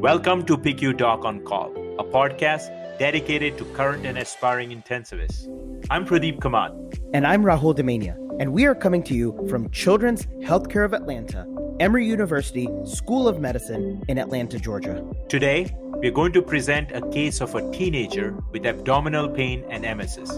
Welcome to PICU Doc on Call, a podcast dedicated to current and aspiring intensivists. I'm Pradeep Kamat. And I'm Rahul Damania, and we are coming to you from Children's Healthcare of Atlanta, Emory University School of Medicine in Atlanta, Georgia. Today, we're going to present a case of a teenager with abdominal pain and emesis.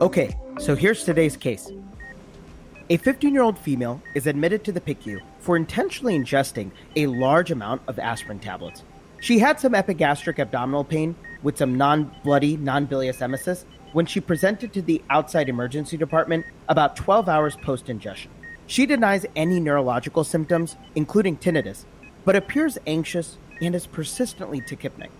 Okay, so here's today's case. A 15 year old female is admitted to the PICU for intentionally ingesting a large amount of aspirin tablets. She had some epigastric abdominal pain with some non bloody, non bilious emesis when she presented to the outside emergency department about 12 hours post ingestion. She denies any neurological symptoms, including tinnitus, but appears anxious and is persistently tachypneic.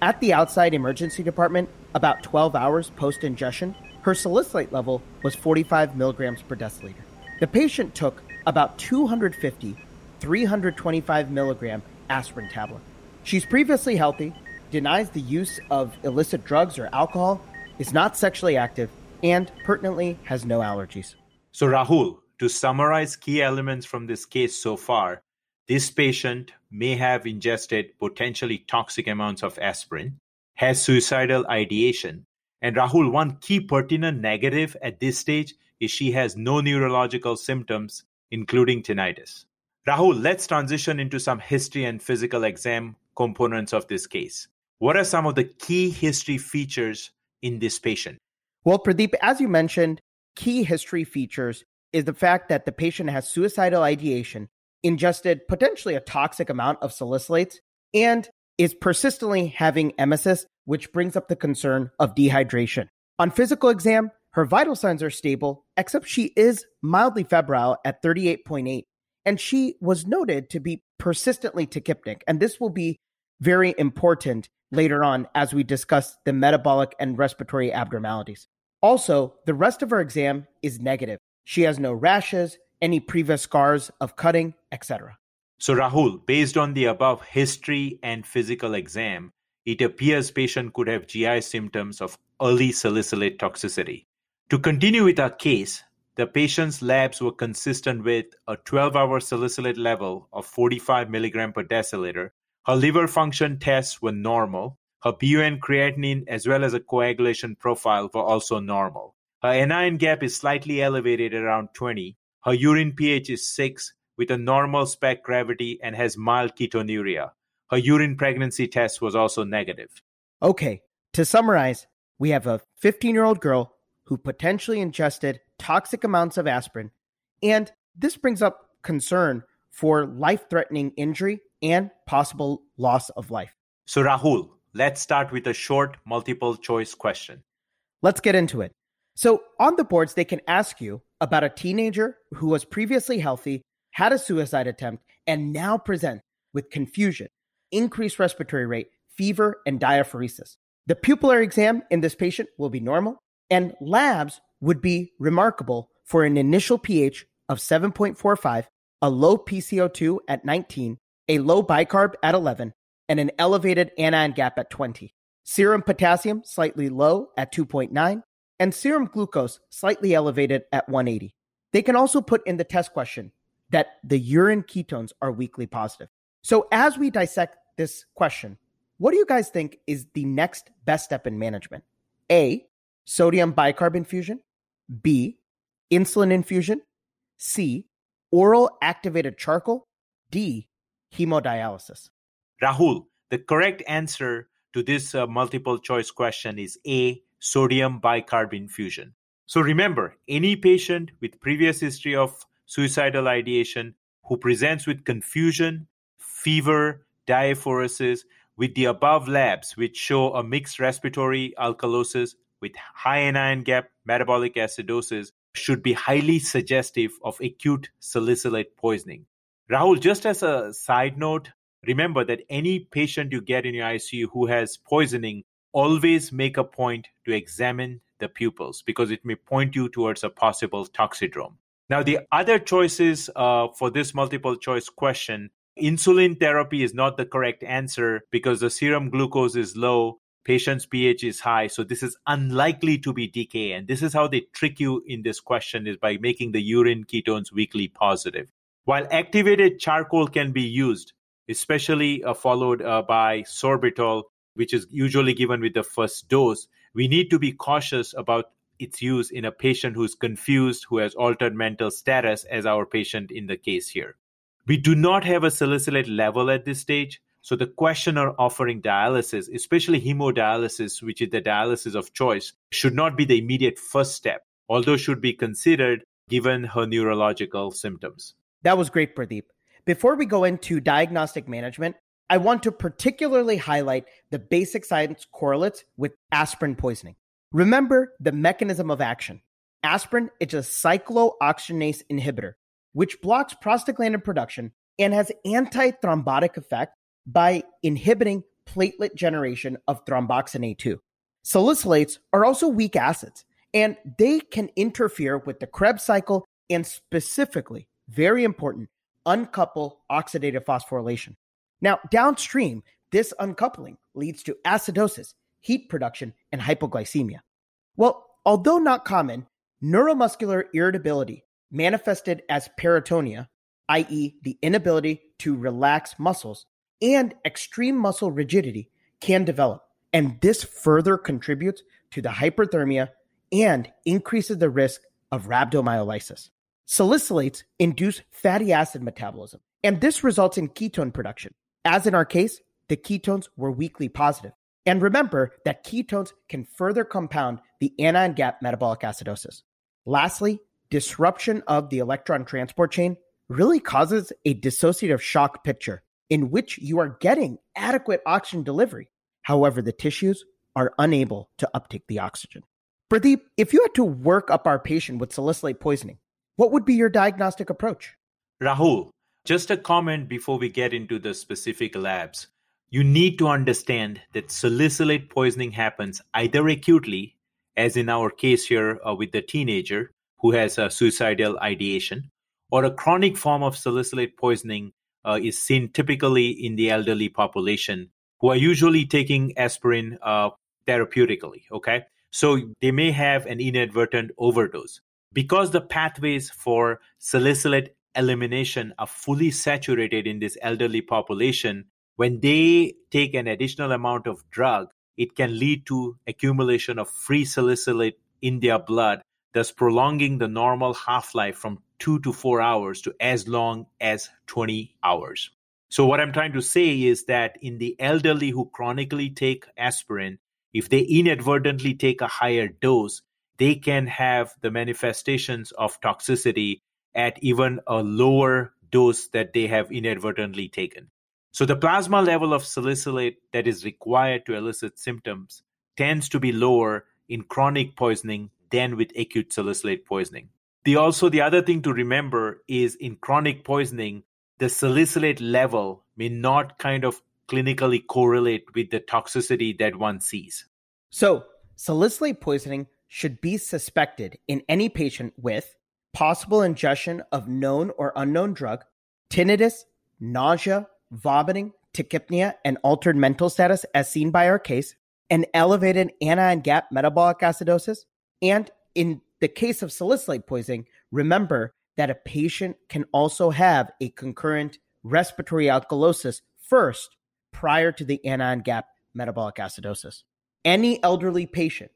At the outside emergency department, about 12 hours post ingestion, her salicylate level was 45 milligrams per deciliter. The patient took about 250, 325 milligram aspirin tablet. She's previously healthy, denies the use of illicit drugs or alcohol, is not sexually active, and pertinently has no allergies. So, Rahul, to summarize key elements from this case so far, this patient may have ingested potentially toxic amounts of aspirin, has suicidal ideation, and Rahul, one key pertinent negative at this stage is she has no neurological symptoms, including tinnitus. Rahul, let's transition into some history and physical exam components of this case. What are some of the key history features in this patient? Well, Pradeep, as you mentioned, key history features is the fact that the patient has suicidal ideation, ingested potentially a toxic amount of salicylates, and is persistently having emesis, which brings up the concern of dehydration. On physical exam, her vital signs are stable, except she is mildly febrile at 38.8, and she was noted to be persistently tachypneic. And this will be very important later on as we discuss the metabolic and respiratory abnormalities. Also, the rest of her exam is negative. She has no rashes, any previous scars of cutting, etc. So, Rahul, based on the above history and physical exam, it appears patient could have GI symptoms of early salicylate toxicity. To continue with our case, the patient's labs were consistent with a 12-hour salicylate level of 45 milligram per deciliter. Her liver function tests were normal. Her BUN creatinine as well as a coagulation profile were also normal. Her anion gap is slightly elevated around 20. Her urine pH is 6 with a normal spec gravity and has mild ketonuria. Her urine pregnancy test was also negative. Okay, to summarize, we have a 15 year old girl who potentially ingested toxic amounts of aspirin. And this brings up concern for life threatening injury and possible loss of life. So, Rahul, let's start with a short multiple choice question. Let's get into it. So, on the boards, they can ask you about a teenager who was previously healthy, had a suicide attempt, and now presents with confusion, increased respiratory rate, fever, and diaphoresis. The pupillary exam in this patient will be normal. And labs would be remarkable for an initial pH of 7.45, a low PCO2 at 19, a low bicarb at 11, and an elevated anion gap at 20. Serum potassium slightly low at 2.9, and serum glucose slightly elevated at 180. They can also put in the test question that the urine ketones are weakly positive. So, as we dissect this question, what do you guys think is the next best step in management? A, sodium bicarb infusion, B, insulin infusion, C, oral activated charcoal, D, hemodialysis. Rahul, the correct answer to this uh, multiple choice question is A, sodium bicarb infusion. So remember, any patient with previous history of suicidal ideation who presents with confusion, fever, diaphoresis, with the above labs which show a mixed respiratory alkalosis with high anion gap metabolic acidosis should be highly suggestive of acute salicylate poisoning. Rahul, just as a side note, remember that any patient you get in your ICU who has poisoning, always make a point to examine the pupils because it may point you towards a possible toxidrome. Now, the other choices uh, for this multiple choice question insulin therapy is not the correct answer because the serum glucose is low patient's pH is high. So this is unlikely to be DKA. And this is how they trick you in this question is by making the urine ketones weakly positive. While activated charcoal can be used, especially uh, followed uh, by sorbitol, which is usually given with the first dose, we need to be cautious about its use in a patient who's confused, who has altered mental status, as our patient in the case here. We do not have a salicylate level at this stage. So the questioner offering dialysis, especially hemodialysis, which is the dialysis of choice, should not be the immediate first step, although should be considered given her neurological symptoms. That was great, Pradeep. Before we go into diagnostic management, I want to particularly highlight the basic science correlates with aspirin poisoning. Remember the mechanism of action. Aspirin is a cyclooxygenase inhibitor, which blocks prostaglandin production and has anti-thrombotic effect by inhibiting platelet generation of thromboxane A2. Salicylates are also weak acids, and they can interfere with the Krebs cycle and specifically, very important, uncouple oxidative phosphorylation. Now, downstream, this uncoupling leads to acidosis, heat production, and hypoglycemia. Well, although not common, neuromuscular irritability manifested as paratonia, i.e., the inability to relax muscles, and extreme muscle rigidity can develop. And this further contributes to the hyperthermia and increases the risk of rhabdomyolysis. Salicylates induce fatty acid metabolism, and this results in ketone production. As in our case, the ketones were weakly positive. And remember that ketones can further compound the anion gap metabolic acidosis. Lastly, disruption of the electron transport chain really causes a dissociative shock picture in which you are getting adequate oxygen delivery. However, the tissues are unable to uptake the oxygen. Pradeep, if you had to work up our patient with salicylate poisoning, what would be your diagnostic approach? Rahul, just a comment before we get into the specific labs you need to understand that salicylate poisoning happens either acutely, as in our case here uh, with the teenager who has a suicidal ideation, or a chronic form of salicylate poisoning uh, is seen typically in the elderly population who are usually taking aspirin uh, therapeutically. Okay. So they may have an inadvertent overdose. Because the pathways for salicylate elimination are fully saturated in this elderly population, when they take an additional amount of drug, it can lead to accumulation of free salicylate in their blood, thus prolonging the normal half-life from 2 to 4 hours to as long as 20 hours. So what I'm trying to say is that in the elderly who chronically take aspirin, if they inadvertently take a higher dose, they can have the manifestations of toxicity at even a lower dose that they have inadvertently taken. So the plasma level of salicylate that is required to elicit symptoms tends to be lower in chronic poisoning than with acute salicylate poisoning. The also the other thing to remember is in chronic poisoning, the salicylate level may not kind of clinically correlate with the toxicity that one sees. So, salicylate poisoning should be suspected in any patient with possible ingestion of known or unknown drug, tinnitus, nausea, vomiting, tachypnea, and altered mental status, as seen by our case, an elevated anion gap metabolic acidosis, and in the case of salicylate poisoning, remember that a patient can also have a concurrent respiratory alkalosis first prior to the anion gap metabolic acidosis. Any elderly patient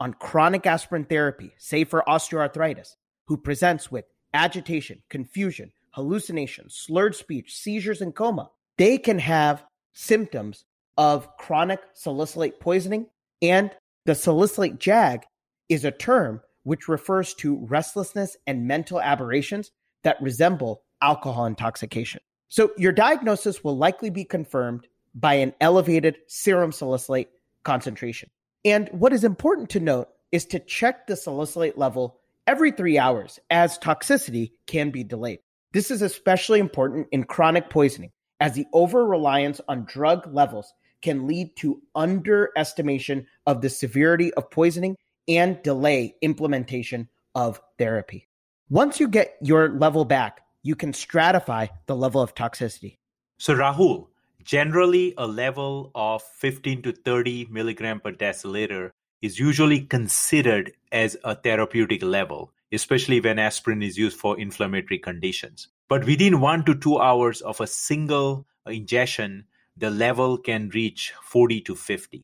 on chronic aspirin therapy, say for osteoarthritis, who presents with agitation, confusion, hallucination, slurred speech, seizures, and coma, they can have symptoms of chronic salicylate poisoning. And the salicylate jag is a term which refers to restlessness and mental aberrations that resemble alcohol intoxication. So your diagnosis will likely be confirmed by an elevated serum salicylate concentration. And what is important to note is to check the salicylate level every three hours, as toxicity can be delayed. This is especially important in chronic poisoning, as the over reliance on drug levels can lead to underestimation of the severity of poisoning and delay implementation of therapy. Once you get your level back, you can stratify the level of toxicity. So, Rahul, generally a level of 15 to 30 milligram per deciliter is usually considered as a therapeutic level, especially when aspirin is used for inflammatory conditions. But within one to two hours of a single ingestion, the level can reach 40 to 50.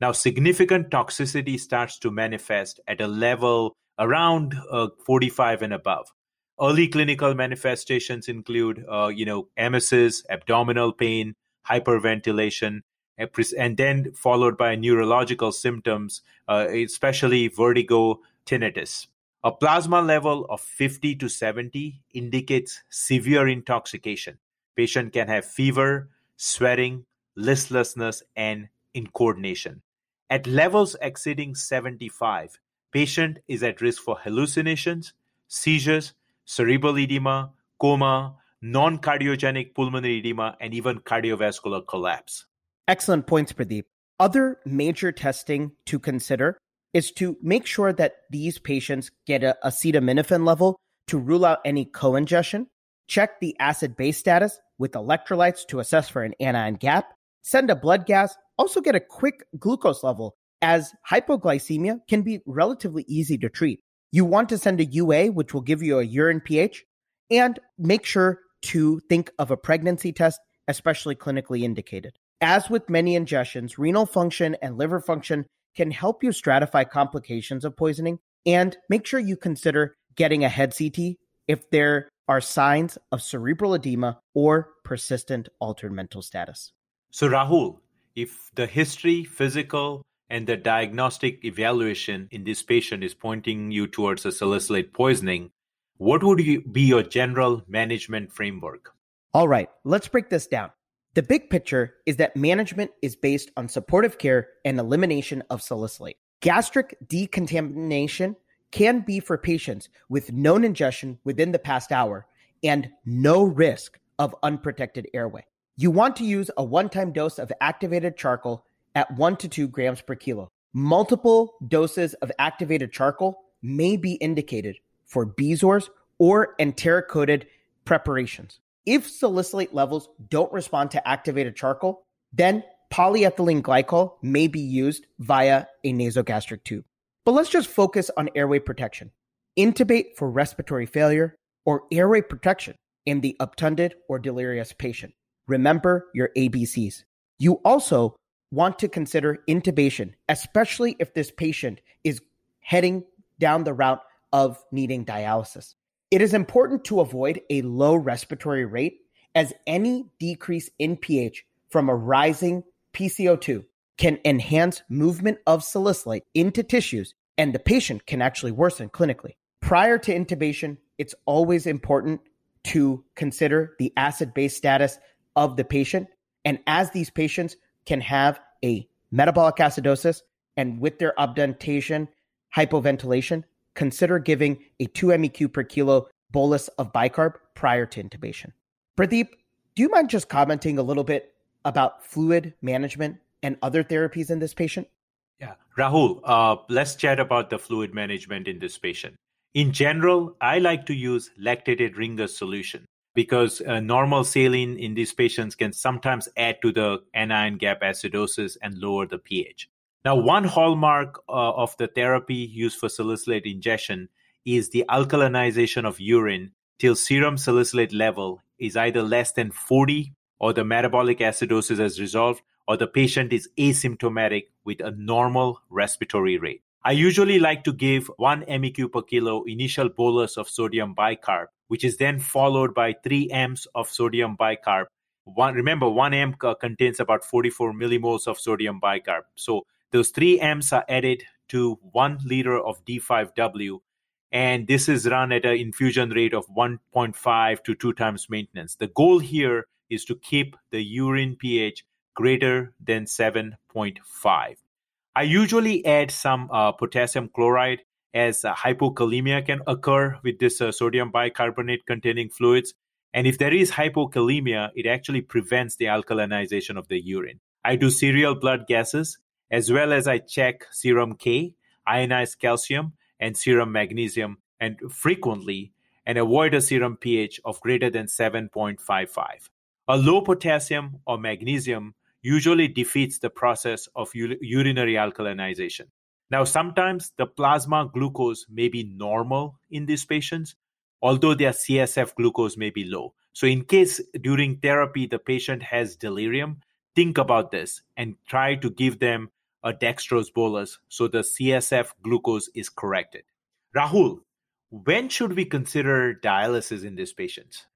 Now, significant toxicity starts to manifest at a level around uh, 45 and above. Early clinical manifestations include, uh, you know, emesis, abdominal pain, hyperventilation, and then followed by neurological symptoms, uh, especially vertigo, tinnitus. A plasma level of 50 to 70 indicates severe intoxication. Patient can have fever, sweating, listlessness, and incoordination. At levels exceeding 75, patient is at risk for hallucinations, seizures, cerebral edema, coma, non-cardiogenic pulmonary edema, and even cardiovascular collapse. Excellent points, Pradeep. Other major testing to consider is to make sure that these patients get a acetaminophen level to rule out any co-ingestion, check the acid base status with electrolytes to assess for an anion gap, send a blood gas, also get a quick glucose level as hypoglycemia can be relatively easy to treat. You want to send a UA, which will give you a urine pH, and make sure to think of a pregnancy test, especially clinically indicated. As with many ingestions, renal function and liver function can help you stratify complications of poisoning and make sure you consider getting a head CT if there are signs of cerebral edema or persistent altered mental status. So, Rahul, if the history, physical, and the diagnostic evaluation in this patient is pointing you towards a salicylate poisoning, what would be your general management framework? All right, let's break this down. The big picture is that management is based on supportive care and elimination of salicylate. Gastric decontamination can be for patients with known ingestion within the past hour and no risk of unprotected airway. You want to use a one time dose of activated charcoal at 1 to 2 grams per kilo. Multiple doses of activated charcoal may be indicated for Bezoars or enteric coated preparations. If salicylate levels don't respond to activated charcoal, then polyethylene glycol may be used via a nasogastric tube. But let's just focus on airway protection. Intubate for respiratory failure or airway protection in the obtunded or delirious patient. Remember your ABCs. You also want to consider intubation, especially if this patient is heading down the route of needing dialysis. It is important to avoid a low respiratory rate as any decrease in pH from a rising PCO2 can enhance movement of salicylate into tissues and the patient can actually worsen clinically. Prior to intubation, it's always important to consider the acid base status of the patient. And as these patients can have a metabolic acidosis and with their obtundation, hypoventilation, consider giving a 2 MEQ per kilo bolus of bicarb prior to intubation. Pradeep, do you mind just commenting a little bit about fluid management and other therapies in this patient? Yeah, Rahul, uh, let's chat about the fluid management in this patient. In general, I like to use lactated Ringer's solution because uh, normal saline in these patients can sometimes add to the anion gap acidosis and lower the pH. Now, one hallmark uh, of the therapy used for salicylate ingestion is the alkalinization of urine till serum salicylate level is either less than 40 or the metabolic acidosis has resolved or the patient is asymptomatic with a normal respiratory rate. I usually like to give 1 MEQ per kilo initial bolus of sodium bicarb, which is then followed by 3 m's of sodium bicarb. One, remember, 1 amp contains about 44 millimoles of sodium bicarb. So those three amps are added to one liter of D5W, and this is run at an infusion rate of 1.5 to 2 times maintenance. The goal here is to keep the urine pH greater than 7.5. I usually add some uh, potassium chloride as hypokalemia can occur with this uh, sodium bicarbonate containing fluids. And if there is hypokalemia, it actually prevents the alkalinization of the urine. I do serial blood gases as well as I check serum K, ionized calcium, and serum magnesium, and frequently, and avoid a serum pH of greater than 7.55. A low potassium or magnesium usually defeats the process of u- urinary alkalinization. Now, sometimes the plasma glucose may be normal in these patients, although their CSF glucose may be low. So, in case during therapy the patient has delirium, think about this and try to give them a dextrose bolus so the CSF glucose is corrected. Rahul, when should we consider dialysis in these patients?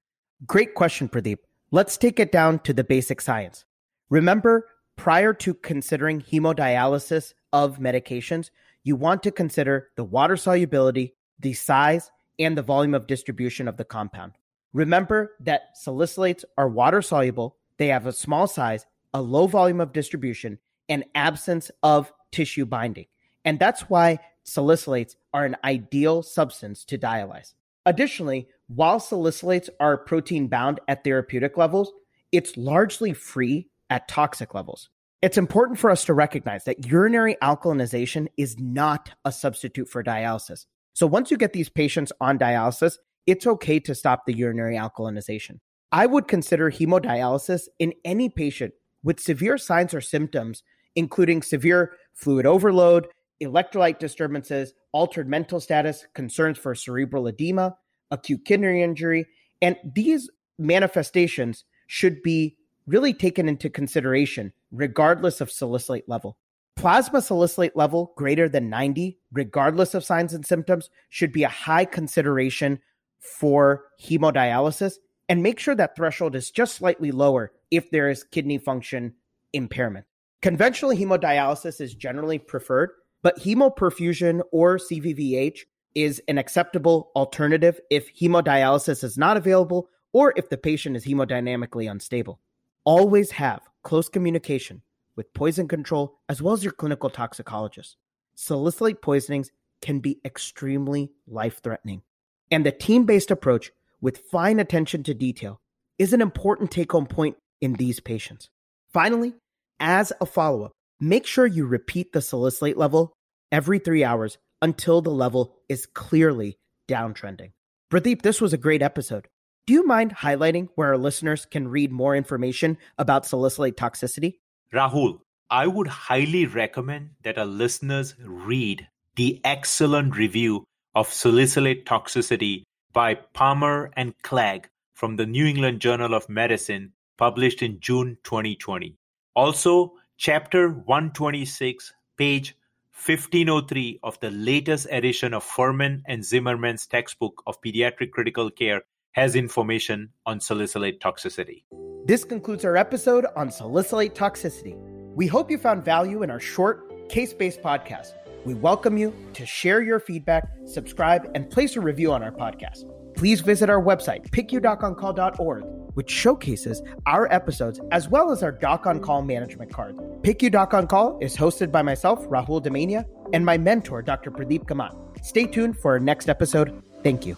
Great question, Pradeep. Let's take it down to the basic science. Remember, prior to considering hemodialysis of medications, you want to consider the water solubility, the size, and the volume of distribution of the compound. Remember that salicylates are water soluble, they have a small size, a low volume of distribution, and absence of tissue binding. And that's why salicylates are an ideal substance to dialyze. Additionally, while salicylates are protein bound at therapeutic levels, it's largely free at toxic levels. It's important for us to recognize that urinary alkalinization is not a substitute for dialysis. So once you get these patients on dialysis, it's okay to stop the urinary alkalinization. I would consider hemodialysis in any patient with severe signs or symptoms, including severe fluid overload, electrolyte disturbances, altered mental status, concerns for cerebral edema, acute kidney injury. And these manifestations should be really taken into consideration regardless of salicylate level. Plasma salicylate level greater than 90, regardless of signs and symptoms, should be a high consideration for hemodialysis. And make sure that threshold is just slightly lower if there is kidney function impairment. Conventional hemodialysis is generally preferred, but hemoperfusion or CVVH is an acceptable alternative if hemodialysis is not available or if the patient is hemodynamically unstable. Always have close communication with poison control as well as your clinical toxicologist. Salicylate poisonings can be extremely life threatening. And the team based approach with fine attention to detail is an important take home point in these patients. Finally, as a follow up, make sure you repeat the salicylate level every three hours until the level is clearly downtrending. Pradeep, this was a great episode. Do you mind highlighting where our listeners can read more information about salicylate toxicity? Rahul, I would highly recommend that our listeners read the excellent review of salicylate toxicity by Palmer and Clegg from the New England Journal of Medicine, published in June 2020. Also, chapter 126, page 1503 of the latest edition of Fuhrman and Zimmerman's textbook of pediatric critical care has information on salicylate toxicity. This concludes our episode on salicylate toxicity. We hope you found value in our short, case based podcast. We welcome you to share your feedback, subscribe, and place a review on our podcast. Please visit our website, picudoconcall.org, which showcases our episodes as well as our Doc on Call management card. PICU Doc on Call is hosted by myself, Rahul Damania, and my mentor, Dr. Pradeep Kamat. Stay tuned for our next episode. Thank you.